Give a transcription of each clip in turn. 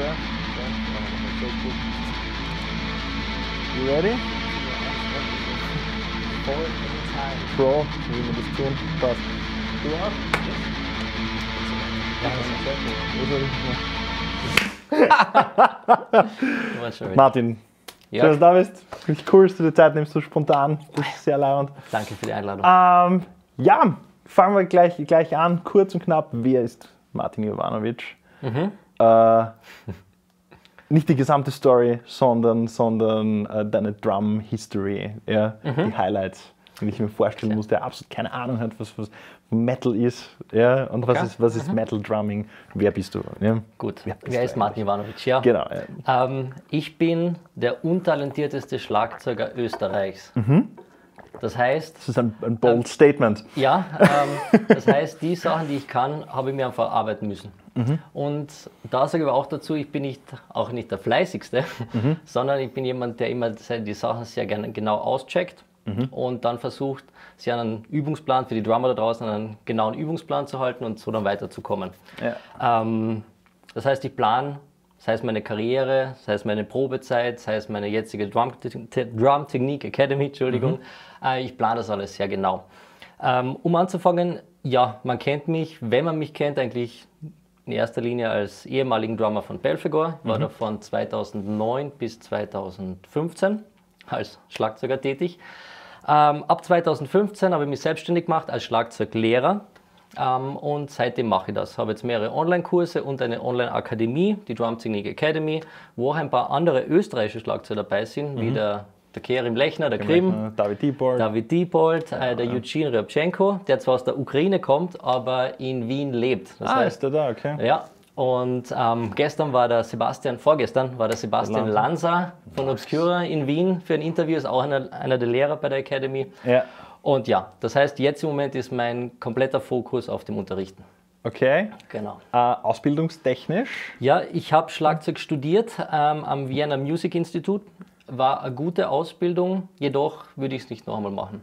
Gut. You ready? Pro, wie wir das tun. Passt. Du auch? Martin, Ja. schön, dass du da bist. Richtig cool, dass du die Zeit nimmst, so spontan. Das ist sehr leibend. Danke für die Einladung. Ähm, ja, fangen wir gleich, gleich an. Kurz und knapp, wer ist Martin Jovanovic? Äh, nicht die gesamte Story, sondern, sondern äh, deine Drum-History, ja, die Highlights. Wenn ich mir vorstellen muss, der absolut keine Ahnung hat, was, was Metal ist ja, und was, Okay. ist, was ist Metal Drumming, wer bist du? Ja? Gut. Wer Wer ist Martin Ivanovic? Ja. Genau. Ja. Ähm, ich bin der untalentierteste Schlagzeuger Österreichs. Das heißt, Das ist ein, ein bold Statement. ja, ähm, das heißt, die Sachen, die ich kann, habe ich mir einfach arbeiten müssen. Und da sage ich aber auch dazu, ich bin nicht, auch nicht der Fleißigste, sondern ich bin jemand, der immer die Sachen sehr gerne genau auscheckt und dann versucht, sich an einen Übungsplan für die Drummer da draußen, einen genauen Übungsplan zu halten und so dann weiterzukommen. Ja. Ähm, das heißt, ich plane, sei es meine Karriere, sei es meine Probezeit, sei es meine jetzige Drum, Drum Technique Academy, Entschuldigung, äh, ich plane das alles sehr genau. Ähm, um anzufangen, ja, man kennt mich, wenn man mich kennt, eigentlich in erster Linie als ehemaligen Drummer von Belfegor, war da von 2009 bis 2015 als Schlagzeuger tätig. Ähm, ab 2015 habe ich mich selbstständig gemacht als Schlagzeuglehrer ähm, und seitdem mache ich das. Habe jetzt mehrere Online-Kurse und eine Online-Akademie, die Drum Technique Academy, wo auch ein paar andere österreichische Schlagzeuger dabei sind, wie der, der Kerim Lechner, der Krim, David Diebold. David Diebold, äh, der Eugene Ryabchenko, der zwar aus der Ukraine kommt, aber in Wien lebt. Das ah, heißt, ist der da, okay. ja, und ähm, gestern war der Sebastian, vorgestern war der Sebastian Lanza von Obscura in Wien für ein Interview, ist auch einer, einer der Lehrer bei der Academy. Ja. Und ja, das heißt, jetzt im Moment ist mein kompletter Fokus auf dem Unterrichten. Okay. Genau. Äh, ausbildungstechnisch. Ja, ich habe Schlagzeug studiert ähm, am Vienna Music Institute. War eine gute Ausbildung, jedoch würde ich es nicht noch einmal machen.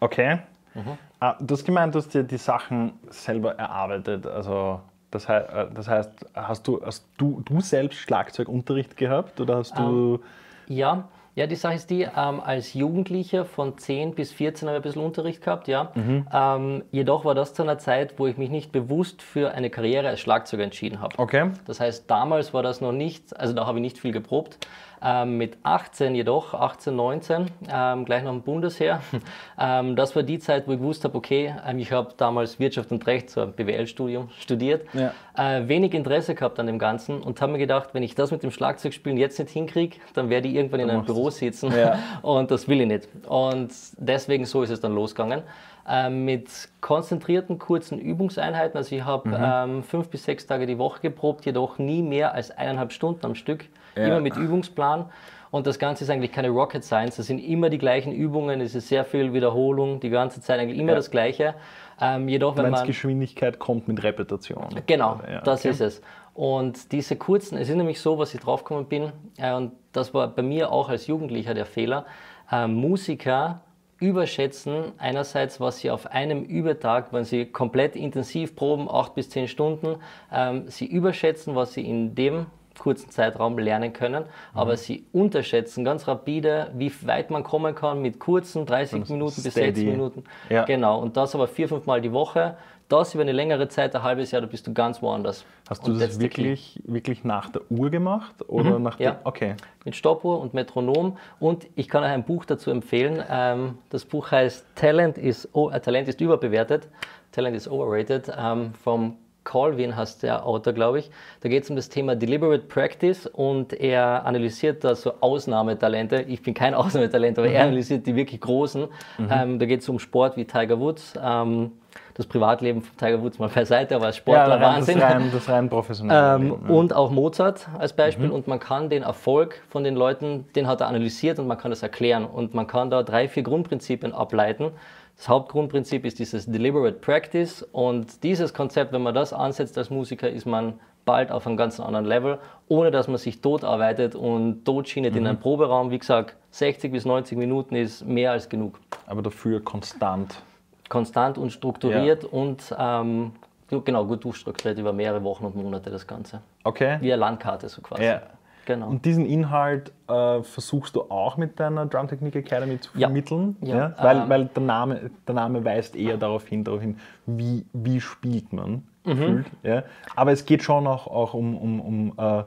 Okay. Mhm. Äh, du hast gemeint, du hast dir die Sachen selber erarbeitet. Also das, hei äh, das heißt, hast du, hast du, du selbst Schlagzeugunterricht gehabt oder hast du. Ja, ja, die Sache ist die, ähm, als Jugendlicher von 10 bis 14 habe ich ein bisschen Unterricht gehabt, ja. Ähm, jedoch war das zu einer Zeit, wo ich mich nicht bewusst für eine Karriere als Schlagzeuger entschieden habe. Okay. Das heißt, damals war das noch nicht, also da habe ich nicht viel geprobt. Ähm, mit 18 jedoch, 18, 19, ähm, gleich nach dem Bundesheer, ähm, das war die Zeit, wo ich gewusst habe, okay, ähm, ich habe damals Wirtschaft und Recht, so ein BWL-Studium studiert, Ja. äh, wenig Interesse gehabt an dem Ganzen und habe mir gedacht, wenn ich das mit dem Schlagzeugspielen jetzt nicht hinkriege, dann werde ich irgendwann in einem Büro sitzen Ja. und das will ich nicht. Und deswegen so ist es dann losgegangen. Ähm, mit konzentrierten, kurzen Übungseinheiten. Also ich habe ähm, fünf bis sechs Tage die Woche geprobt, jedoch nie mehr als eineinhalb Stunden am Stück. Ja. Immer mit Übungsplan. Und das Ganze ist eigentlich keine Rocket Science. Das sind immer die gleichen Übungen, es ist sehr viel Wiederholung, die ganze Zeit eigentlich immer Ja. das Gleiche. Ähm, jedoch, wenn man Geschwindigkeit kommt mit Repetition. Genau, Ja, das okay. ist es. Und diese kurzen, es ist nämlich so, was ich draufgekommen bin, äh, und das war bei mir auch als Jugendlicher der Fehler, äh, Musiker überschätzen einerseits, was sie auf einem Übertag, wenn sie komplett intensiv proben, acht bis zehn Stunden, ähm, sie überschätzen, was sie in dem kurzen Zeitraum lernen können, Mhm. aber sie unterschätzen ganz rapide, wie weit man kommen kann mit kurzen 30 Also Minuten bis steady. 60 Minuten. Ja. Genau, und das aber vier, fünf Mal die Woche. Das über eine längere Zeit, ein halbes Jahr, da bist du ganz woanders. Hast du Und das wirklich, wirklich nach der Uhr gemacht? Oder nach ja. Okay. Mit Stoppuhr und Metronom. Und ich kann euch ein Buch dazu empfehlen. Ähm, das Buch heißt Talent is, oh, äh, Talent ist überbewertet. Talent is overrated. Ähm, vom Colvin heißt der Autor, glaube ich. Da geht es um das Thema Deliberate Practice und er analysiert da so Ausnahmetalente. Ich bin kein Ausnahmetalent, aber er analysiert die wirklich großen. Ähm, da geht es um Sport wie Tiger Woods. Ähm, das Privatleben von Tiger Woods mal beiseite, aber als Sportler rein, das Wahnsinn. rein, das rein professionell. Ähm, und auch Mozart als Beispiel. Und man kann den Erfolg von den Leuten, den hat er analysiert und man kann das erklären. Und man kann da drei, vier Grundprinzipien ableiten. Das Hauptgrundprinzip ist dieses Deliberate Practice. Und dieses Konzept, wenn man das ansetzt als Musiker, ist man bald auf einem ganz anderen Level, ohne dass man sich tot arbeitet und tot schienet in einem Proberaum. Wie gesagt, 60 bis 90 Minuten ist mehr als genug aber dafür konstant. konstant und strukturiert und ähm, Genau, gut durchstrukturiert über mehrere Wochen und Monate das Ganze. Okay. Wie eine Landkarte so quasi. Ja. Genau. Und diesen Inhalt äh, versuchst du auch mit deiner Drum Technique Academy zu Ja. vermitteln? Ja. Weil, Ähm. weil der, Name, der Name weist eher darauf hin, darauf hin wie, wie spielt man Mhm. gefühlt. Ja? Aber es geht schon auch, auch um, um, um äh,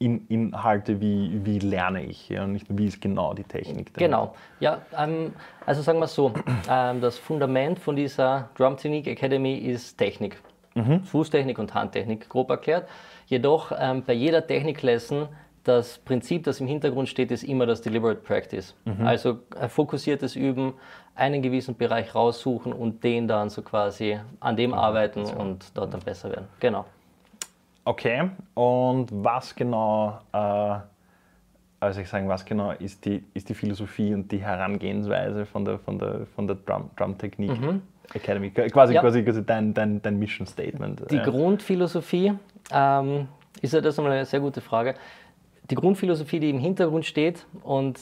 in, Inhalte wie, wie lerne ich ja? und nicht wie ist genau die Technik. denn. Genau. Ja, ähm, also sagen wir so, ähm, das Fundament von dieser Drum Technique Academy ist Technik. Fußtechnik und Handtechnik, grob erklärt. Jedoch ähm, bei jeder Technik-Lesson das Prinzip, das im Hintergrund steht, ist immer das Deliberate Practice. Also äh, fokussiertes Üben, einen gewissen Bereich raussuchen und den dann so quasi an dem arbeiten und dort dann besser werden. Genau. Okay, und was genau, äh, also ich sagen, was genau ist die, ist die Philosophie und die Herangehensweise von der, von der, von der Drum, Drum Technique Academy? Quasi, Mhm. Ja. quasi, quasi dein, dein, dein Mission Statement. Die ja. Grundphilosophie ähm, ist ja das einmal eine sehr gute Frage. Die Grundphilosophie, die im Hintergrund steht und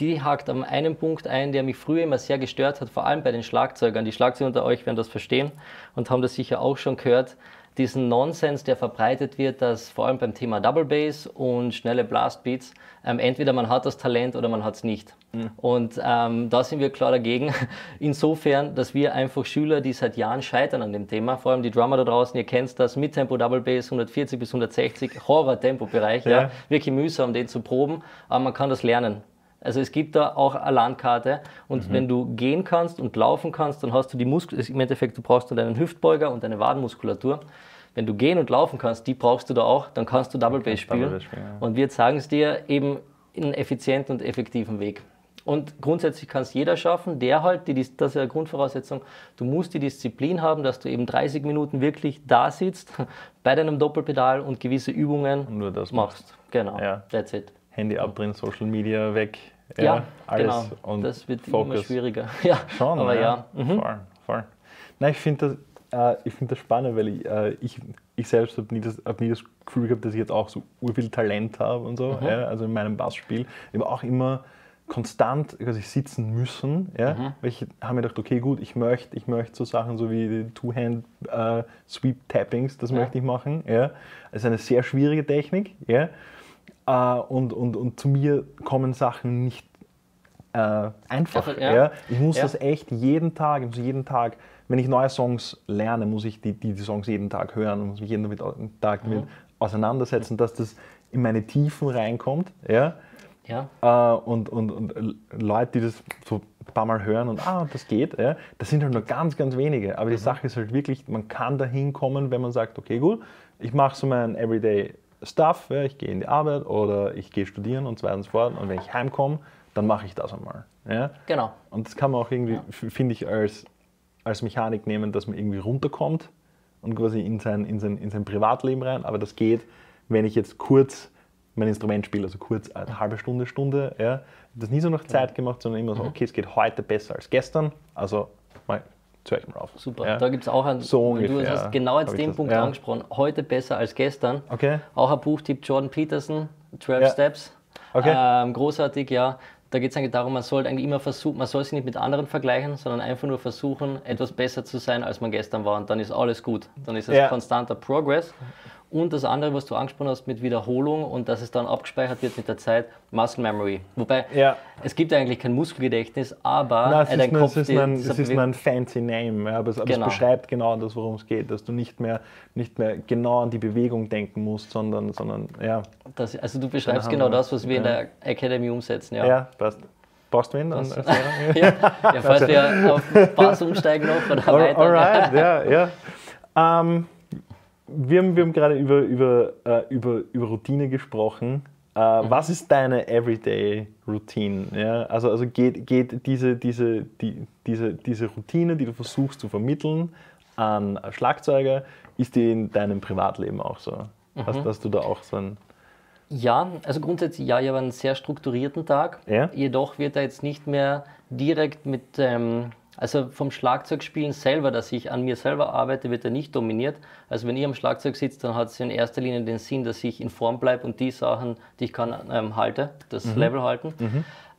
die hakt an einem Punkt ein, der mich früher immer sehr gestört hat, vor allem bei den Schlagzeugern. Die Schlagzeuger unter euch werden das verstehen und haben das sicher auch schon gehört. Diesen Nonsens, der verbreitet wird, dass vor allem beim Thema Double Bass und schnelle Blastbeats, ähm, entweder man hat das Talent oder man hat es nicht. Und ähm, da sind wir klar dagegen. Insofern, dass wir einfach Schüler, die seit Jahren scheitern an dem Thema, vor allem die Drummer da draußen, ihr kennt das, mit Tempo Double Bass 140 bis 160, Horror-Tempo-Bereich, ja. Ja. wirklich mühsam, den zu proben, aber man kann das lernen. Also es gibt da auch eine Landkarte und wenn du gehen kannst und laufen kannst, dann hast du die Muskel, im Endeffekt, du brauchst nur deinen Hüftbeuger und deine Wadenmuskulatur. Wenn du gehen und laufen kannst, die brauchst du da auch, dann kannst du Double Bass kannst Double spielen. Spielen, ja. Und wir zeigen es dir eben in einem effizienten und effektiven Weg. Und grundsätzlich kann es jeder schaffen, der halt, die, das ist ja eine Grundvoraussetzung, du musst die Disziplin haben, dass du eben 30 Minuten wirklich da sitzt, bei deinem Doppelpedal und gewisse Übungen nur das machst. Genau, Ja. that's it. Handy abdrehen, Social Media weg. Ja, alles genau. und das wird immer Focus. schwieriger. Ja, Schon, aber ja. Mhm. Voll, voll. Nein, ich finde das, äh, ich find das spannend, weil ich, äh, ich, ich selbst habe nie, das- hab nie das Gefühl gehabt, dass ich jetzt auch so urviel Talent habe und so. Mhm. Ja, also in meinem Bassspiel. Ich habe auch immer konstant quasi sitzen müssen, ja, Mhm. weil ich habe mir gedacht, okay, gut, ich möchte ich möchte so Sachen so wie Two-Hand-Sweep-Tappings, das Ja. möchte ich machen. Ja. Das ist eine sehr schwierige Technik. Ja. Äh, und, und, und zu mir kommen Sachen nicht äh, einfach. Einfach, Ja. ja. Ich muss Ja. das echt jeden Tag, ich muss jeden Tag, wenn ich neue Songs lerne, muss ich die, die, die Songs jeden Tag hören und muss mich jeden damit, Tag damit Mhm. auseinandersetzen, dass das in meine Tiefen reinkommt. Ja. Ja, Äh, und, und, und Leute, die das so ein paar Mal hören und ah, das geht, ja, das sind halt nur ganz, ganz wenige. Aber die Mhm. Sache ist halt wirklich, man kann da hinkommen, wenn man sagt, okay, gut, ich mache so mein Everyday Stuff, ja, ich gehe in die Arbeit oder ich gehe studieren und so weiter und so fort. Und wenn ich heimkomme, dann mache ich das einmal. Ja. genau. Und das kann man auch irgendwie, f- finde ich, als, als Mechanik nehmen, dass man irgendwie runterkommt und quasi in sein, in, sein, in sein Privatleben rein. Aber das geht, wenn ich jetzt kurz mein Instrument spiele, also kurz eine halbe Stunde, Stunde. Ja. Das nie so nach Zeit gemacht, sondern immer so, Mhm. okay, es geht heute besser als gestern. Also mal zuerst mal auf. Super. Ja. Da gibt es auch ein, So du ungefähr hast genau jetzt ich den Punkt ja. angesprochen. Heute besser als gestern. Okay. Auch ein Buchtipp Jordan Peterson, 12 Ja. Steps. Okay. Ähm, großartig, ja. Da geht es eigentlich darum, man sollte eigentlich immer versuchen, man soll sich nicht mit anderen vergleichen, sondern einfach nur versuchen, etwas besser zu sein, als man gestern war. Und dann ist alles gut. Dann ist es konstanter Progress. Und das andere, was du angesprochen hast mit Wiederholung und dass es dann abgespeichert wird mit der Zeit, Muscle Memory. Wobei, Ja. es gibt eigentlich kein Muskelgedächtnis, aber Nein, es, ist dein nur, Kopf, es, ist ein, es ist nur ein fancy Name, aber, es, aber Genau. es beschreibt genau das, worum es geht, dass du nicht mehr, nicht mehr genau an die Bewegung denken musst, sondern, sondern ja, Das, also du beschreibst genau das, was wir in ja. der Academy umsetzen. Ja, ja, passt. Brauchst du wen? Dann, ja, ja falls wir auf Bass umsteigen noch oder All- weiter. Alright, ja, ja. Ähm, wir, haben, wir haben gerade über, über, äh, über, über Routine gesprochen. Äh, Mhm. Was ist deine Everyday-Routine? Ja? Also, also geht, geht diese, diese, die, diese, diese Routine, die du versuchst zu vermitteln an Schlagzeuger, ist die in deinem Privatleben auch so? Mhm. Hast, hast du da auch so ein. Ja, also grundsätzlich ja, ich habe einen sehr strukturierten Tag. Ja. Jedoch wird er jetzt nicht mehr direkt mit, ähm, also vom Schlagzeugspielen selber, dass ich an mir selber arbeite, wird er nicht dominiert. Also wenn ich am Schlagzeug sitze, dann hat es in erster Linie den Sinn, dass ich in Form bleibe und die Sachen, die ich kann, ähm, halte, das Level halten.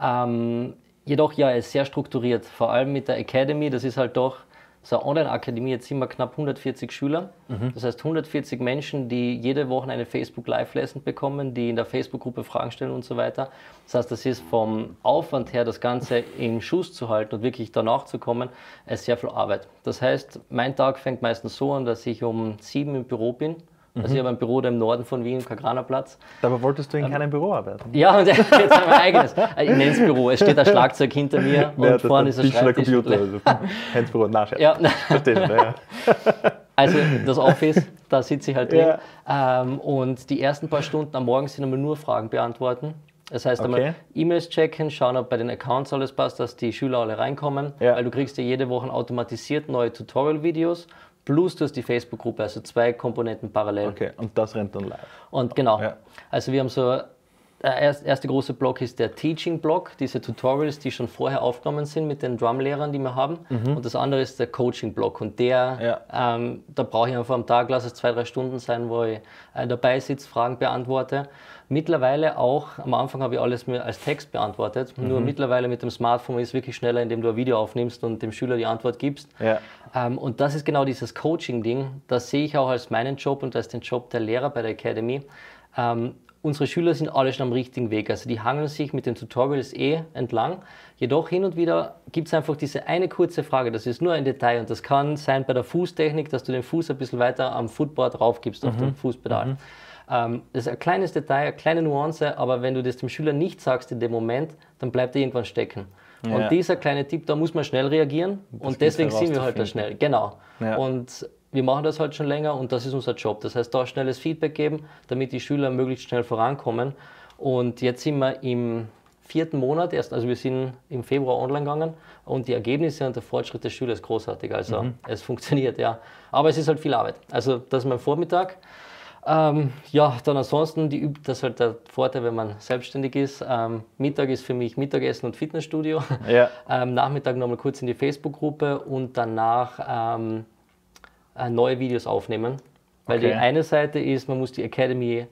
Ähm, jedoch ja, er ist sehr strukturiert, vor allem mit der Academy, das ist halt doch so eine Online-Akademie, jetzt sind wir knapp 140 Schüler. Mhm. Das heißt 140 Menschen, die jede Woche eine Facebook Live-Lesson bekommen, die in der Facebook-Gruppe Fragen stellen und so weiter. Das heißt, das ist vom Aufwand her, das Ganze im Schuss zu halten und wirklich danach zu kommen, ist sehr viel Arbeit. Das heißt, mein Tag fängt meistens so an, dass ich um sieben im Büro bin. Also ich habe ein Büro da im Norden von Wien, Kagranerplatz. Dabei wolltest du in keinem Büro arbeiten. Ja, und jetzt haben wir ein eigenes. Ich nenne es Büro. Es steht ein Schlagzeug hinter mir und Ja, vorne ist ein Schreibtisch. Computer, also Handsbüro, na, Scherz. Ja, Verstehe schon, ja. also das Office, da sitze ich halt drin. Ja. Ähm, und die ersten paar Stunden am Morgen sind einmal nur Fragen beantworten. Das heißt, Okay. einmal E-Mails checken, schauen, ob bei den Accounts alles passt, dass die Schüler alle reinkommen. Ja. Weil du kriegst ja jede Woche automatisiert neue Tutorial-Videos. Plus du hast die Facebook-Gruppe, also zwei Komponenten parallel. Okay, und das rennt dann live. Und genau, Ja. also wir haben so, der erst- erste große Block ist der Teaching-Block, diese Tutorials, die schon vorher aufgenommen sind mit den Drum-Lehrern, die wir haben. Und das andere ist der Coaching-Block. Und der, Mhm. Ja. ähm, da brauche ich einfach am Tag, lass es zwei, drei Stunden sein, wo ich äh, dabei sitze, Fragen beantworte. Mittlerweile auch, am Anfang habe ich alles mir als Text beantwortet. Mhm. Nur mittlerweile mit dem Smartphone ist es wirklich schneller, indem du ein Video aufnimmst und dem Schüler die Antwort gibst. Ja. Ähm, und das ist genau dieses Coaching-Ding. Das sehe ich auch als meinen Job und als den Job der Lehrer bei der Academy. Ähm, unsere Schüler sind alle schon am richtigen Weg. Also die hangeln sich mit den Tutorials eh entlang. Jedoch hin und wieder gibt es einfach diese eine kurze Frage. Das ist nur ein Detail und das kann sein bei der Fußtechnik, dass du den Fuß ein bisschen weiter am Footboard raufgibst auf dem Fußpedal. Ähm, das ist ein kleines Detail, eine kleine Nuance, aber wenn du das dem Schüler nicht sagst in dem Moment, dann bleibt er irgendwann stecken. Ja. Und dieser kleine Tipp, da muss man schnell reagieren und gilt deswegen sind wir halt da schnell. Genau. Ja. Und wir machen das halt schon länger und das ist unser Job. Das heißt, da schnelles Feedback geben, damit die Schüler möglichst schnell vorankommen. Und jetzt sind wir im vierten Monat erst, also wir sind im Februar online gegangen und die Ergebnisse und der Fortschritt der Schüler ist großartig. Also Mhm. es funktioniert, ja. Aber es ist halt viel Arbeit. Also das ist mein Vormittag. Ähm, ja, dann ansonsten, die, das ist halt der Vorteil, wenn man selbstständig ist. Ähm, Mittag ist für mich Mittagessen und Fitnessstudio. Ja. Ähm, Nachmittag nochmal kurz in die Facebook-Gruppe und danach ähm, äh, neue Videos aufnehmen. Weil die Okay. eine Seite ist, man muss die Academy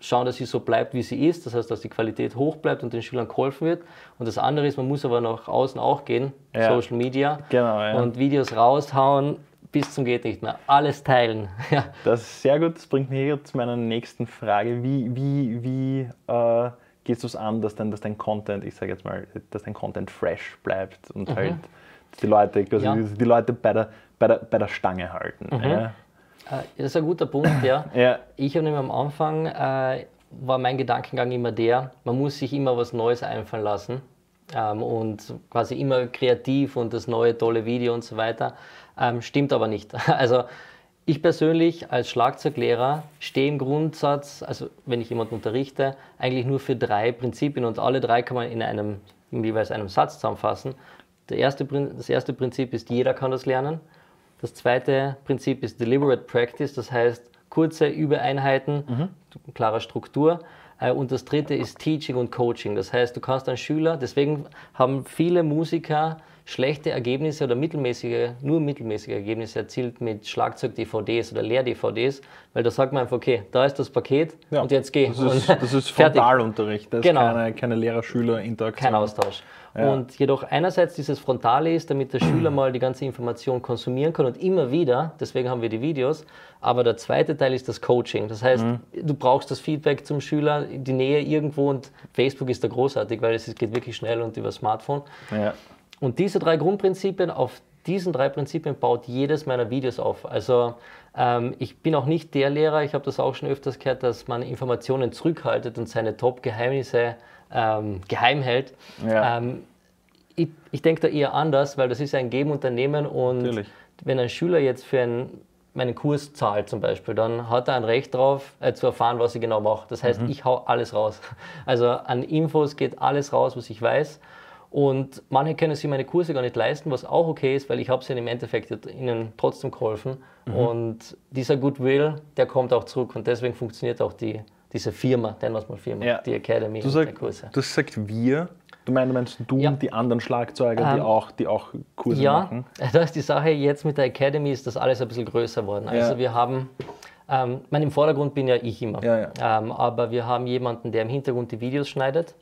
schauen, dass sie so bleibt, wie sie ist. Das heißt, dass die Qualität hoch bleibt und den Schülern geholfen wird. Und das andere ist, man muss aber nach außen auch gehen, Ja. Social Media. Genau, ja. Und Videos raushauen bis zum geht nicht mehr. Alles teilen. Ja. Das ist sehr gut. Das bringt mich zu meiner nächsten Frage. Wie, wie, wie äh, gehst du es an, dass, denn, dass dein Content, ich sage jetzt mal, dass dein Content fresh bleibt und halt dass die Leute, quasi, Ja. die Leute bei der, bei der, bei der Stange halten? Ja? Äh, Das ist ein guter Punkt, ja. Ja. Ich habe nämlich am Anfang, äh, war mein Gedankengang immer der, man muss sich immer was Neues einfallen lassen ähm, und quasi immer kreativ und das neue tolle Video und so weiter. Ähm, stimmt aber nicht. Also ich persönlich als Schlagzeuglehrer stehe im Grundsatz, also wenn ich jemanden unterrichte, eigentlich nur für drei Prinzipien und alle drei kann man in einem in jeweils einem Satz zusammenfassen. Der erste, das erste Prinzip ist, jeder kann das lernen. Das zweite Prinzip ist Deliberate Practice, das heißt kurze Übeeinheiten, klare Struktur. Äh, Und das dritte ist Teaching und Coaching. Das heißt, du kannst einen Schüler, deswegen haben viele Musiker schlechte Ergebnisse oder mittelmäßige, nur mittelmäßige Ergebnisse erzielt mit Schlagzeug-DVDs oder Lehr-DVDs, weil da sagt man einfach, okay, da ist das Paket Ja. und jetzt geh. Das ist, das ist. Frontalunterricht, das Genau. ist keine, keine Lehrer-Schüler-Interaktion. Kein Austausch. Ja. Und jedoch einerseits dieses Frontale ist, damit der Schüler mal die ganze Information konsumieren kann und immer wieder, deswegen haben wir die Videos, aber der zweite Teil ist das Coaching. Das heißt, Mhm. du brauchst das Feedback zum Schüler, die Nähe irgendwo und Facebook ist da großartig, weil es geht wirklich schnell und über Smartphone. Ja. Und diese drei Grundprinzipien, auf diesen drei Prinzipien baut jedes meiner Videos auf. Also ähm, ich bin auch nicht der Lehrer, ich habe das auch schon öfters gehört, dass man Informationen zurückhaltet und seine Top-Geheimnisse ähm, geheim hält. Ja. Ähm, ich ich denke da eher anders, weil das ist ein Geben und ein Nehmen und Natürlich. wenn ein Schüler jetzt für einen, meinen Kurs zahlt zum Beispiel, dann hat er ein Recht darauf, äh, zu erfahren, was ich genau mache. Das heißt, ich hau alles raus. Also an Infos geht alles raus, was ich weiß. Und manche können sich meine Kurse gar nicht leisten, was auch okay ist, weil ich habe sie im Endeffekt ihnen trotzdem geholfen. Und dieser Goodwill, der kommt auch zurück. Und deswegen funktioniert auch die, diese Firma, nennen wir es mal Firma, Ja. die Academy Du, sag, der Kurse. du hast gesagt wir. Du meinst, du Ja. und die anderen Schlagzeuger, die, Ähm, auch, die auch Kurse Ja, machen? da ist die Sache, jetzt mit der Academy ist das alles ein bisschen größer geworden. Also Ja. wir haben, ähm, mein, im Vordergrund bin ja ich immer, Ja, Ähm, aber wir haben jemanden, der im Hintergrund die Videos schneidet.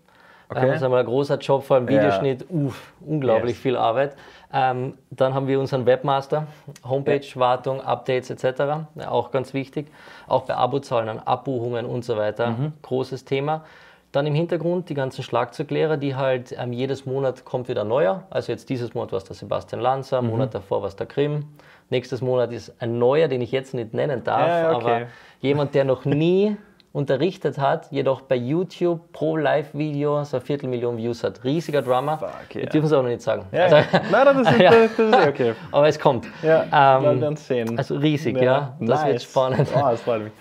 Okay. Das ist einmal ein großer Job, vor allem Ja. Videoschnitt, uff, unglaublich Yes. viel Arbeit. Ähm, dann haben wir unseren Webmaster, Homepage-Wartung, Updates etc. Ja, auch ganz wichtig. Auch bei Abozahlen, Abbuchungen und so weiter. Mhm. Großes Thema. Dann im Hintergrund die ganzen Schlagzeuglehrer, die halt ähm, jedes Monat kommt wieder ein neuer. Also jetzt dieses Monat war es der Sebastian Lanzer, Mhm. Monat davor war es der Grimm. Nächstes Monat ist ein neuer, den ich jetzt nicht nennen darf, Ja, ja, okay. aber jemand, der noch nie unterrichtet hat, jedoch bei YouTube pro Live-Video so eine Viertelmillion Views hat. Riesiger Drummer. Fuck, Wir ja. dürfen es auch noch nicht sagen. Ja, Also, ja. Nein, nein, das ist, Ja. das, das ist eh okay. aber es kommt. Ja, Ähm, wir werden sehen. also riesig, ja. Das wird nice. spannend. Oh, das freut mich.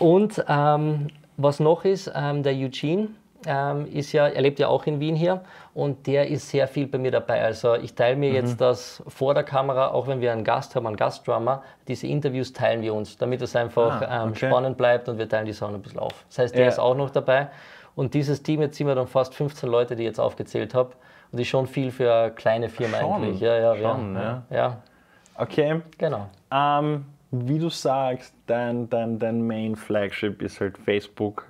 Und ähm, was noch ist, ähm, der Eugene ähm, ist ja, er lebt ja auch in Wien hier und der ist sehr viel bei mir dabei. Also ich teile mir Mhm. jetzt das vor der Kamera, auch wenn wir einen Gast haben, einen Gastdrummer, diese Interviews teilen wir uns, damit es einfach Ah, ähm, okay. spannend bleibt und wir teilen die Sachen ein bisschen auf. Das heißt, der Ja. ist auch noch dabei. Und dieses Team, jetzt sind wir dann fast 15 Leute, die ich jetzt aufgezählt habe. Und das ist schon viel für eine kleine Firma Schon, eigentlich. Ja, ja, schon, ja, ja. ja. Okay. genau. Ähm, wie du sagst, dein, dein, dein Main Flagship ist halt Facebook,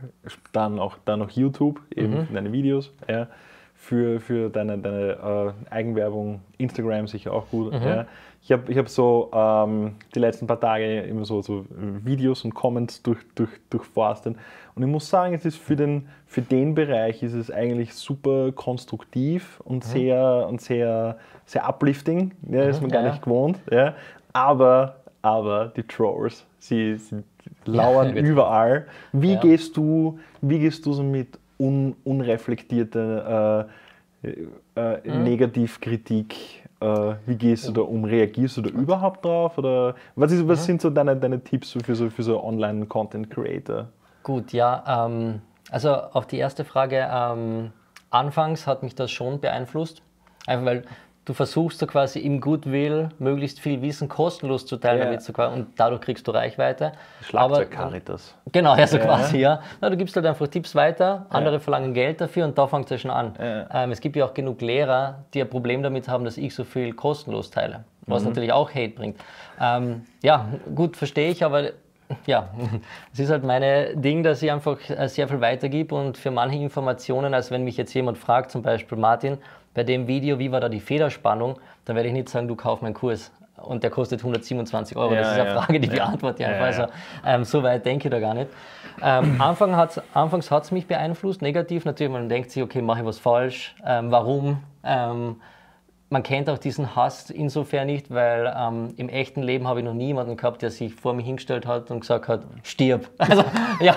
dann auch, dann auch YouTube, eben Mhm. für deine Videos, ja. Für, für deine, deine äh, Eigenwerbung, Instagram sicher auch gut. Mhm. Ja. Ich habe ich hab so ähm, die letzten paar Tage immer so, so Videos und Comments durch, durch, durchforstet. Und ich muss sagen, es ist für den, für den Bereich ist es eigentlich super konstruktiv und sehr, und sehr, sehr uplifting. Ja, ist man gar Mhm. ja, nicht gewohnt. Ja. Aber, aber die Trolls, sie, sie lauern gut. überall. Wie, Ja. gehst du, wie gehst du so mit un, unreflektierter äh, äh, Mhm. Negativkritik, äh, wie gehst du da um? Reagierst du da überhaupt drauf? Oder was, ist, Mhm. was sind so deine, deine Tipps für so, für so Online-Content-Creator? Gut, ja. Ähm, also auf die erste Frage, ähm, anfangs hat mich das schon beeinflusst. Einfach weil du versuchst so quasi im Goodwill möglichst viel Wissen kostenlos zu teilen, Ja. damit du, und dadurch kriegst du Reichweite. Schlagzeug-Caritas. Genau, ja, so Ja. quasi, ja. Na, du gibst halt einfach Tipps weiter, andere verlangen Geld dafür und da fängt es ja schon an. Ja. Ähm, es gibt ja auch genug Lehrer, die ein Problem damit haben, dass ich so viel kostenlos teile, was Mhm. natürlich auch Hate bringt. Ähm, ja, gut, verstehe ich, aber ja, es ist halt meine Ding, dass ich einfach äh, sehr viel weitergebe und für manche Informationen, als wenn mich jetzt jemand fragt, zum Beispiel Martin, bei dem Video, wie war da die Federspannung, dann werde ich nicht sagen, du kauf meinen Kurs. Und der kostet 127 Euro. Ja, das ist eine ja. Frage, die beantworte ich einfach. Ja, ja. Also, ähm, so weit denke ich da gar nicht. Ähm, Anfang hat's, anfangs hat es mich beeinflusst, negativ natürlich. Man denkt sich, okay, mache ich was falsch? Ähm, warum? Man kennt auch diesen Hass insofern nicht, weil ähm, im echten Leben habe ich noch nie jemanden gehabt, der sich vor mich hingestellt hat und gesagt hat, stirb. Also, ja,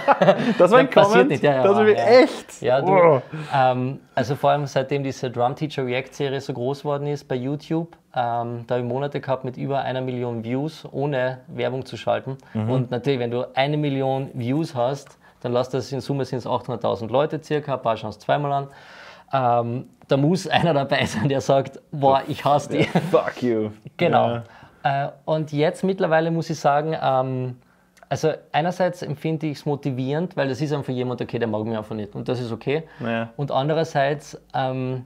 Das war ein Comment? nicht. Ja, ja, das war ja. echt? Ja, du, Wow. ähm, also vor allem seitdem diese Drum Teacher React Serie so groß worden ist bei YouTube, ähm, da habe ich Monate gehabt mit über einer Million Views, ohne Werbung zu schalten. Mhm. Und natürlich, wenn du eine Million Views hast, dann lass das in Summe sind es 800.000 Leute circa, ein paar schauen es zweimal an. Ähm, da muss einer dabei sein, der sagt, boah, ich hasse die. Fuck you. Genau. Ja. Äh, und jetzt mittlerweile muss ich sagen, ähm, also einerseits empfinde ich es motivierend, weil das ist einfach jemand, okay, der mag mich einfach nicht und das ist okay. Ja. Und andererseits, ähm,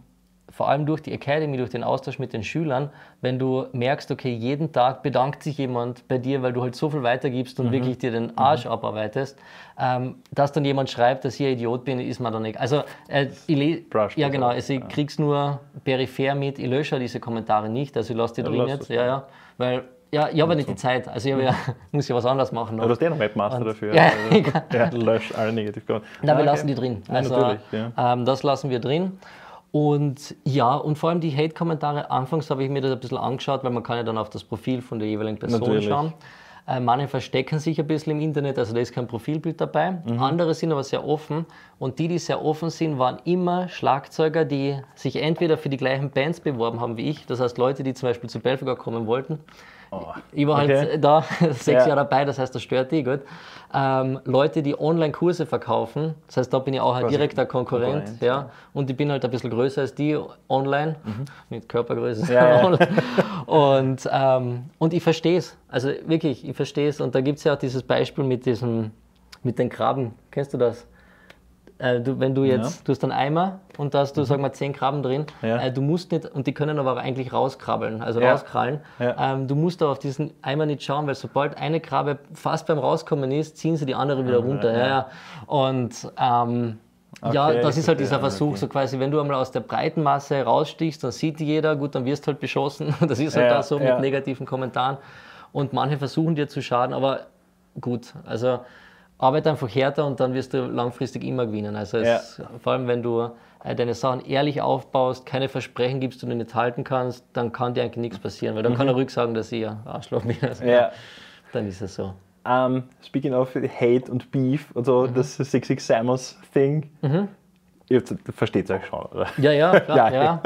vor allem durch die Academy, durch den Austausch mit den Schülern, wenn du merkst, okay, jeden Tag bedankt sich jemand bei dir, weil du halt so viel weitergibst und wirklich dir den Arsch abarbeitest, ähm, dass dann jemand schreibt, dass ich ein Idiot bin, ist man dann nicht. Also, äh, ich Brushed ja genau, also ich krieg's nur peripher mit, ich lösche diese Kommentare nicht, also ich lasse die Ja, drin jetzt, ja, ja, weil, ja, ich habe ja nicht die Zeit, also ich ja, muss ja was anderes machen. Ja, Noch. du hast eh noch Webmaster dafür. Ja, Also, ja, lösch alle Negativkommentare. Wir Ah, okay. lassen die drin. Ja, Also, natürlich. Ja. ähm, das lassen wir drin. Und ja, und vor allem die Hate-Kommentare, anfangs habe ich mir das ein bisschen angeschaut, weil man kann ja dann auf das Profil von der jeweiligen Person Natürlich. schauen. Äh, manche verstecken sich ein bisschen im Internet, also da ist kein Profilbild dabei. Mhm. Andere sind aber sehr offen. Und die, die sehr offen sind, waren immer Schlagzeuger, die sich entweder für die gleichen Bands beworben haben wie ich. Das heißt Leute, die zum Beispiel zu Belfiger kommen wollten. Ich war Okay. halt da sechs Ja. Jahre dabei, das heißt, das stört die, gut. Ähm, Leute, die Online-Kurse verkaufen, das heißt, da bin ich auch ein direkter Konkurrent, Konkurrent, ja. Und ich bin halt ein bisschen größer als die online, mit Körpergröße. Mhm. Ja, ja. Und, ähm, und ich verstehe es, also wirklich, ich verstehe es. Und da gibt es ja auch dieses Beispiel mit diesem, mit den Krabben, kennst du das? Äh, du, wenn du jetzt, du hast einen Eimer und da hast du, sagen wir, zehn Krabben drin. Mhm. Ja. Äh, du musst nicht, und die können aber auch eigentlich rauskrabbeln, also Ja. rauskrallen. Ja. Ähm, du musst aber auf diesen Eimer nicht schauen, weil sobald eine Krabbe fast beim Rauskommen ist, ziehen sie die andere wieder runter. Ja. Ja, Und ähm, ja, Okay, das ich ist halt dieser Versuch, okay. so quasi, wenn du einmal aus der breiten Masse rausstichst, dann sieht die jeder, gut, dann wirst du halt beschossen. Das ist halt Ja, da so ja. mit negativen Kommentaren. Und manche versuchen dir zu schaden, aber gut, also arbeite einfach härter und dann wirst du langfristig immer gewinnen. Also es, vor allem, wenn du äh, deine Sachen ehrlich aufbaust, keine Versprechen gibst, die du nicht halten kannst, dann kann dir eigentlich nichts passieren, weil dann kann er ruhig sagen, dass ich ein Arschloch bin. Also, Mhm. Ja. Dann ist es so. Um, speaking of Hate und Beef und Mhm. das 66 Samus Thing. Ihr versteht euch schon, oder? Ja, ja, klar, Ja. ja.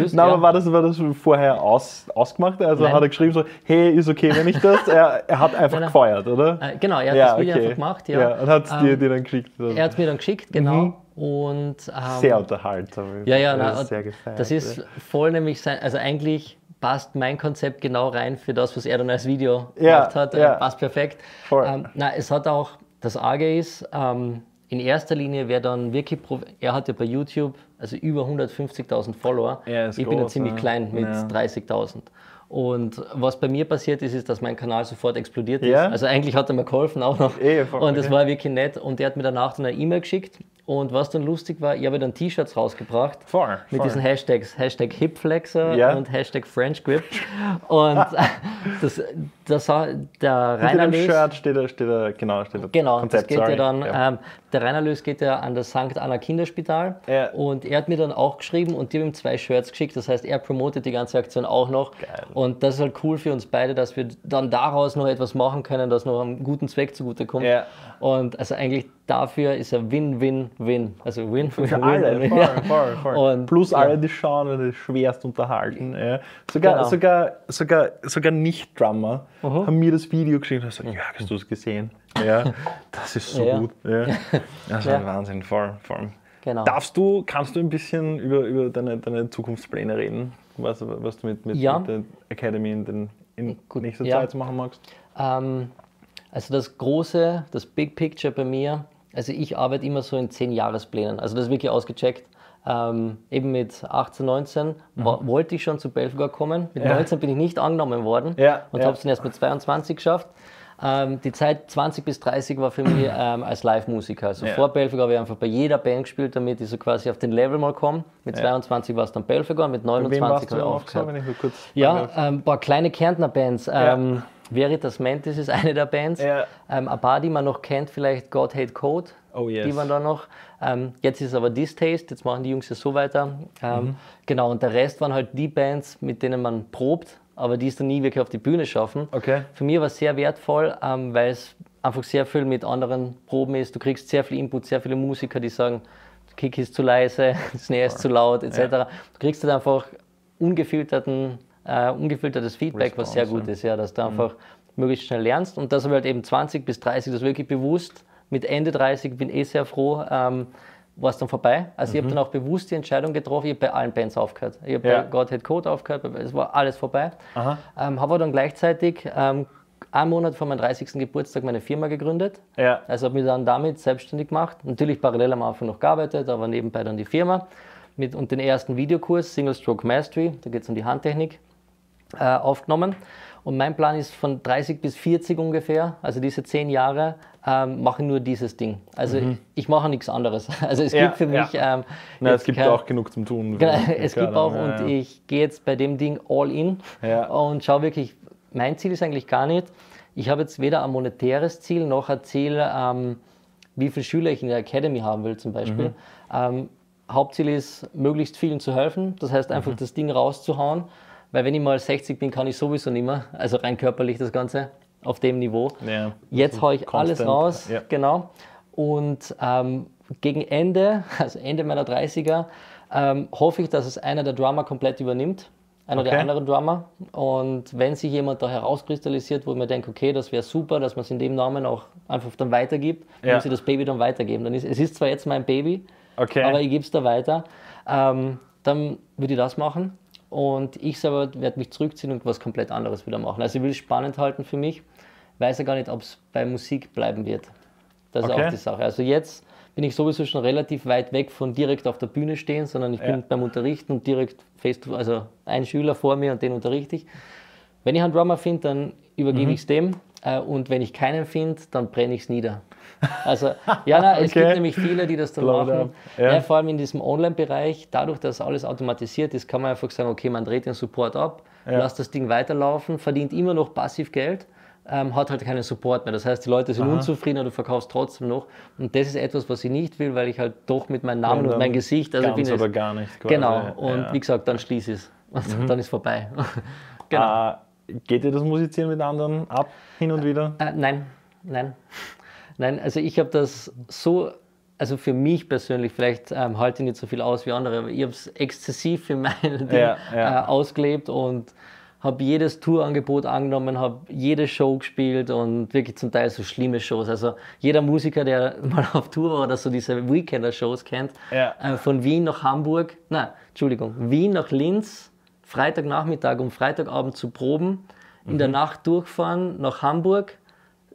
Just, Na, ja. aber war das, war das vorher aus, ausgemacht? Also Nein. hat er geschrieben so, hey, ist okay, wenn ich das? er, er hat einfach Nein, nein. gefeuert, oder? Äh, genau, er hat das Video einfach gemacht, ja. und hat es Ähm, dir, dir dann geschickt. Er hat es mir dann geschickt, genau. Und, ähm, sehr unterhaltsam. Ja, ja, Das na, sehr gefeiert. das ist voll nämlich sein, also eigentlich passt mein Konzept genau rein für das, was er dann als Video Ja, gemacht hat. ja. Äh, Passt perfekt. Voll. Ähm, na, es hat auch, das Arge ist, ähm, in erster Linie wer dann wirklich, er hat ja bei YouTube also über 150.000 Follower. Ich bin ja groß, ziemlich ne? klein mit Ja. 30.000. Und was bei mir passiert ist, ist, dass mein Kanal sofort explodiert ist. Ja? Also eigentlich hat er mir geholfen auch noch. Eh, voll, und das war wirklich nett. Und er hat mir danach dann eine E-Mail geschickt. Und was dann lustig war, ich habe dann T-Shirts rausgebracht. Voll, Mit voll. diesen Hashtags, Hashtag Hipflexer Ja. und Hashtag French Grip. Und das, das, war- der Rainer dem Lös, Shirt steht da, steht da, genau, steht da Genau, Konzept, das geht sorry. ja dann, Ja. Ähm, der Rainer Lös geht ja an das St. Anna Kinderspital Ja. und er hat mir dann auch geschrieben und die haben ihm zwei Shirts geschickt, das heißt, er promotet die ganze Aktion auch noch Geil. und das ist halt cool für uns beide, dass wir dann daraus noch etwas machen können, das noch einem guten Zweck zugutekommt Ja. und also eigentlich dafür ist er Win-Win-Win, also Win für, Für alle, voll, voll, voll. Und, Plus ja. alle, die schauen und die schwerst unterhalten. Ja. Sogar, Genau. sogar, sogar, sogar Nicht-Drummer haben mir das Video geschickt und gesagt, ja, hast du es gesehen? Ja, das ist so Ja. gut. Ja. Das ist Ja. ein Wahnsinn, voll, voll. Genau. Darfst du, kannst du ein bisschen über, über deine, deine Zukunftspläne reden? Was, was du mit, mit, Ja. mit der Academy in, den, in Gut, nächster ja. Zeit machen magst? Ähm, also das große, das Big Picture bei mir, also ich arbeite immer so in 10 Jahresplänen, also das ist wirklich ausgecheckt. Ähm, eben mit 18, 19 wa- wollte ich schon zu Belfegor kommen. Mit Mhm. Ja. 19 bin ich nicht angenommen worden Ja, und ja. habe es dann erst mit 22 geschafft. Ähm, die Zeit 20 bis 30 war für mich ähm, als Live-Musiker. Also vor Belfegor habe ich einfach bei jeder Band gespielt, damit ich so quasi auf den Level mal komme. Mit 22 war es dann Belfegor, mit Bei wem 29 warst du habe ich aufgehört. Ja, darf? ähm, paar kleine Kärntner Bands. Veritas Mentis ist eine der Bands. Ja. Ähm, ein paar, die man noch kennt, vielleicht God Hate Code. Oh, yes. Die waren da noch. Ähm, jetzt ist es aber Distaste, jetzt machen die Jungs ja so weiter. Ähm, Mhm. Genau, und der Rest waren halt die Bands, mit denen man probt, aber die es dann nie wirklich auf die Bühne schaffen. Okay. Für mich war es sehr wertvoll, ähm, weil es einfach sehr viel mit anderen Proben ist. Du kriegst sehr viel Input, sehr viele Musiker, die sagen, der Kick ist zu leise, Snare ist zu laut, etc. Du kriegst halt einfach ungefilterten, äh, ungefiltertes Feedback, was sehr Response, gut ist, ja, dass du einfach möglichst schnell lernst. Und das habe ich halt eben 20 bis 30, das wirklich bewusst. Mit Ende 30 bin ich eh sehr froh, ähm, war es dann vorbei. Also ich habe dann auch bewusst die Entscheidung getroffen, ich habe bei allen Bands aufgehört. Ich habe Ja. bei God Hate Code aufgehört, es war alles vorbei. Ähm, habe aber dann gleichzeitig ähm, einen Monat vor meinem 30. Geburtstag meine Firma gegründet. Ja. Also habe mich dann damit selbstständig gemacht. Natürlich parallel am Anfang noch gearbeitet, aber nebenbei dann die Firma. Mit, und den ersten Videokurs, Single Stroke Mastery, da geht es um die Handtechnik, äh, aufgenommen. Und mein Plan ist von 30 bis 40 ungefähr, also diese zehn Jahre, ähm, mache nur dieses Ding. Also ich mache nichts anderes. Also es Mhm. Ja, gibt für ja. mich. Ähm, Na, es gibt kein- auch genug zum Tun. Genau, es gibt auch ja, und ja. ich gehe jetzt bei dem Ding all in Ja. und schaue wirklich, mein Ziel ist eigentlich gar nicht, ich habe jetzt weder ein monetäres Ziel noch ein Ziel, ähm, wie viele Schüler ich in der Academy haben will zum Beispiel. Mhm. Ähm, Hauptziel ist, möglichst vielen zu helfen, das heißt einfach Mhm. das Ding rauszuhauen, weil wenn ich mal 60 bin, kann ich sowieso nicht mehr, also rein körperlich das Ganze auf dem Niveau. Ja. Jetzt haue ich alles Constant, raus, ja. genau. Und ähm, gegen Ende, also Ende meiner 30er, ähm, hoffe ich, dass es einer der Drummer komplett übernimmt. Einer der Okay. anderen Drummer. Und wenn sich jemand da herauskristallisiert, wo ich mir denke, okay, das wäre super, dass man es in dem Namen auch einfach dann weitergibt, dann Ja. muss ich das Baby dann weitergeben. Dann ist, es ist zwar jetzt mein Baby, Okay. aber ich gebe es da weiter. Ähm, dann würde ich das machen. Und ich selber werde mich zurückziehen und was komplett anderes wieder machen. Also ich will es spannend halten für mich. Weiß ja gar nicht, ob es bei Musik bleiben wird. Das ist Okay. auch die Sache. Also jetzt bin ich sowieso schon relativ weit weg von direkt auf der Bühne stehen, sondern ich Ja. bin beim Unterrichten und direkt face to, also ein Schüler vor mir und den unterrichte ich. Wenn ich einen Drummer finde, dann übergebe Mhm. ich es dem. Äh, und wenn ich keinen finde, dann brenne ich es nieder. Also, ja, nein, es Okay. gibt nämlich viele, die das dann Blow it machen. Ja. Ja. vor allem in diesem Online-Bereich, dadurch, dass alles automatisiert ist, kann man einfach sagen, okay, man dreht den Support ab, Ja. lasst das Ding weiterlaufen, verdient immer noch passiv Geld, ähm, hat halt keinen Support mehr. Das heißt, die Leute sind unzufrieden, aber du verkaufst trotzdem noch. Und das ist etwas, was ich nicht will, weil ich halt doch mit meinem Namen und dann mein Gesicht, also Ganz bin oder gar nicht. Quasi. Genau, und wie gesagt, dann schließe ich es. Und dann ist vorbei. genau. Äh, geht dir das Musizieren mit anderen ab, hin und wieder? Äh, nein, nein. Nein, also ich habe das so, also für mich persönlich, vielleicht ähm, halte ich nicht so viel aus wie andere, aber ich habe es exzessiv für meine Ding, Ja, ja. Äh, ausgelebt und habe jedes Tourangebot angenommen, habe jede Show gespielt und wirklich zum Teil so schlimme Shows. Also jeder Musiker, der mal auf Tour war oder so diese Weekender-Shows kennt, Ja. äh, von Wien nach Hamburg, nein, Entschuldigung, Wien nach Linz, Freitagnachmittag um Freitagabend zu proben, in Mhm. der Nacht durchfahren nach Hamburg,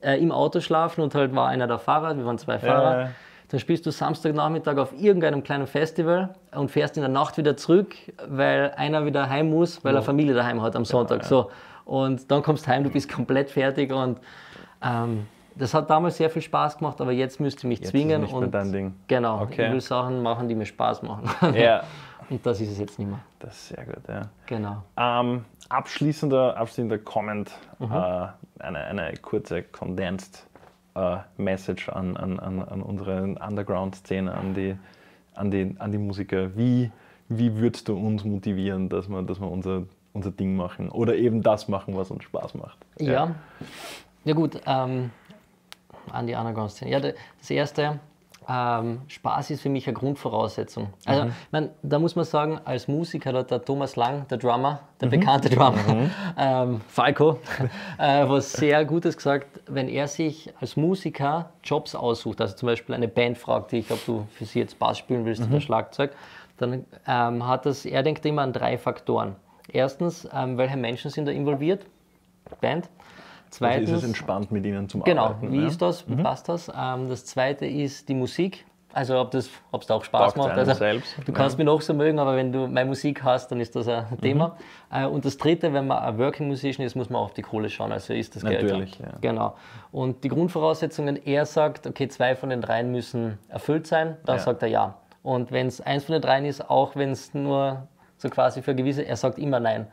äh, im Auto schlafen und halt war einer der Fahrer, wir waren zwei Fahrer. ja. Dann spielst du Samstagnachmittag auf irgendeinem kleinen Festival und fährst in der Nacht wieder zurück, weil einer wieder heim muss, weil er Familie daheim hat am Sonntag. So. Und dann kommst du heim, du bist komplett fertig und ähm, das hat damals sehr viel Spaß gemacht, aber jetzt müsste ich mich Jetzt ist zwingen. nicht mehr und dein Ding. Genau, Okay. ich will Sachen machen, die mir Spaß machen. Ja, Und das ist es jetzt nicht mehr. das ist sehr gut, ja. Genau. Ähm, abschließender, abschließender Comment, Mhm. äh, eine, eine kurze condensed äh, Message an, an, an, an unsere Underground-Szene, an die, an, die, an die Musiker. Wie, wie würdest du uns motivieren, dass wir, dass wir unser, unser Ding machen oder eben das machen, was uns Spaß macht? Ja, ja gut, ähm, an die Underground-Szene. Ja, da- das erste, ähm, Spaß ist für mich eine Grundvoraussetzung. Also, ich mein, da muss man sagen, als Musiker, hat der Thomas Lang, der Drummer, der bekannte Drummer, ähm, Falco, äh, was sehr Gutes gesagt, wenn er sich als Musiker Jobs aussucht, also zum Beispiel eine Band fragt dich, ob du für sie jetzt Bass spielen willst oder Schlagzeug, dann ähm, hat das, er denkt immer an drei Faktoren. Erstens, ähm, welche Menschen sind da involviert? Band. Also Zweitens, ist es entspannt mit ihnen zum Genau, Arbeiten? wie ja? ist das? Wie passt das? Ähm, das zweite ist die Musik. Also ob es da auch Spaß Taugt macht. Also, selbst, du ja. kannst mich noch so mögen, aber wenn du meine Musik hast, dann ist das ein Mhm. Thema. Äh, und das dritte, wenn man ein Working Musician ist, muss man auf die Kohle schauen. Also ist das Geld Natürlich, ja. Genau. Und die Grundvoraussetzungen, er sagt, okay, zwei von den dreien müssen erfüllt sein, dann Ja. sagt er ja. Und wenn es eins von den dreien ist, auch wenn es nur so quasi für gewisse, er sagt immer nein.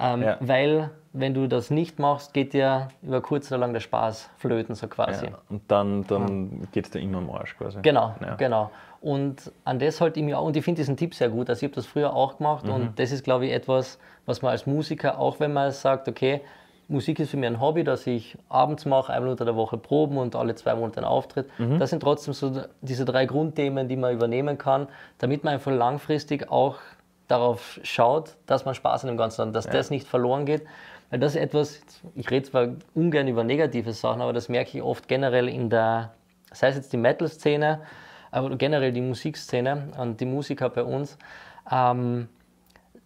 Ähm, Ja. Weil, wenn du das nicht machst, geht dir über kurz oder lang der Spaß flöten, so quasi. Ja, und dann, dann geht es dir immer am Arsch quasi. Genau, Ja. genau. Und an das halte ich mir auch, und ich finde diesen Tipp sehr gut. Also ich habe das früher auch gemacht Mhm. und das ist, glaube ich, etwas, was man als Musiker, auch wenn man sagt, okay, Musik ist für mich ein Hobby, das ich abends mache, einmal unter der Woche proben und alle zwei Monate einen Auftritt. Mhm. Das sind trotzdem so diese drei Grundthemen, die man übernehmen kann, damit man einfach langfristig auch darauf schaut, dass man Spaß an dem Ganzen hat, dass das nicht verloren geht. Weil das ist etwas, ich rede zwar ungern über negative Sachen, aber das merke ich oft generell in der, sei es jetzt die Metal-Szene, aber generell die Musikszene und die Musiker bei uns. Ähm,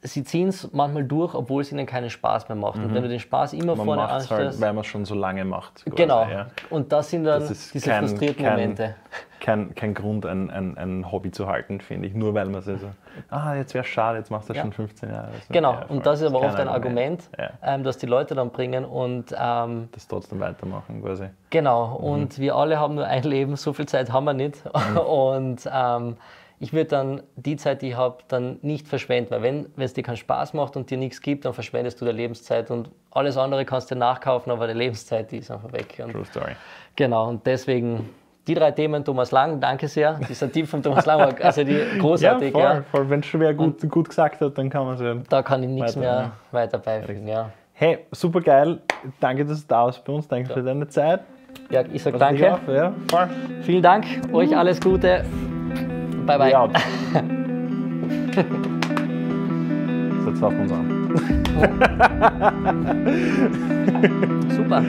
sie ziehen es manchmal durch, obwohl es ihnen keinen Spaß mehr macht. Und wenn du den Spaß immer Mhm. Man vorne es halt, anstellst, weil man es schon so lange macht. quasi, genau. Ja. Und das sind dann Das diese kein- frustrierten kein- Momente. Kein, kein Grund, ein, ein, ein Hobby zu halten, finde ich. Nur weil man sich so, ah, jetzt wäre schade, jetzt machst du das Ja. schon 15 Jahre. Also, Genau, ja, und das ist aber oft ein Argument, Ja. ähm, das die Leute dann bringen. Und ähm, Das trotzdem weitermachen quasi. Genau, Mhm. und wir alle haben nur ein Leben, so viel Zeit haben wir nicht. Und ähm, ich würde dann die Zeit, die ich habe, dann nicht verschwenden, weil wenn es dir keinen Spaß macht und dir nichts gibt, dann verschwendest du deine Lebenszeit und alles andere kannst du nachkaufen, aber die Lebenszeit, die ist einfach weg. Und True Story. genau, und deswegen die drei Themen, Thomas Lang, danke sehr. Dieser Tipp von Thomas Lang also die großartig. voll, ja. voll. Wenn es schon wer gut, gut gesagt hat, dann kann man es ja. Da kann ich nichts Weiter, mehr ja. weiter beifügen. Ja. Hey, super geil. Danke, dass du da bist bei uns. Danke für deine Zeit. ja, ich sage dich danke. auf, Ja. Vielen Dank, euch alles Gute. Bye bye. Ja. Setzt auf uns an. Super.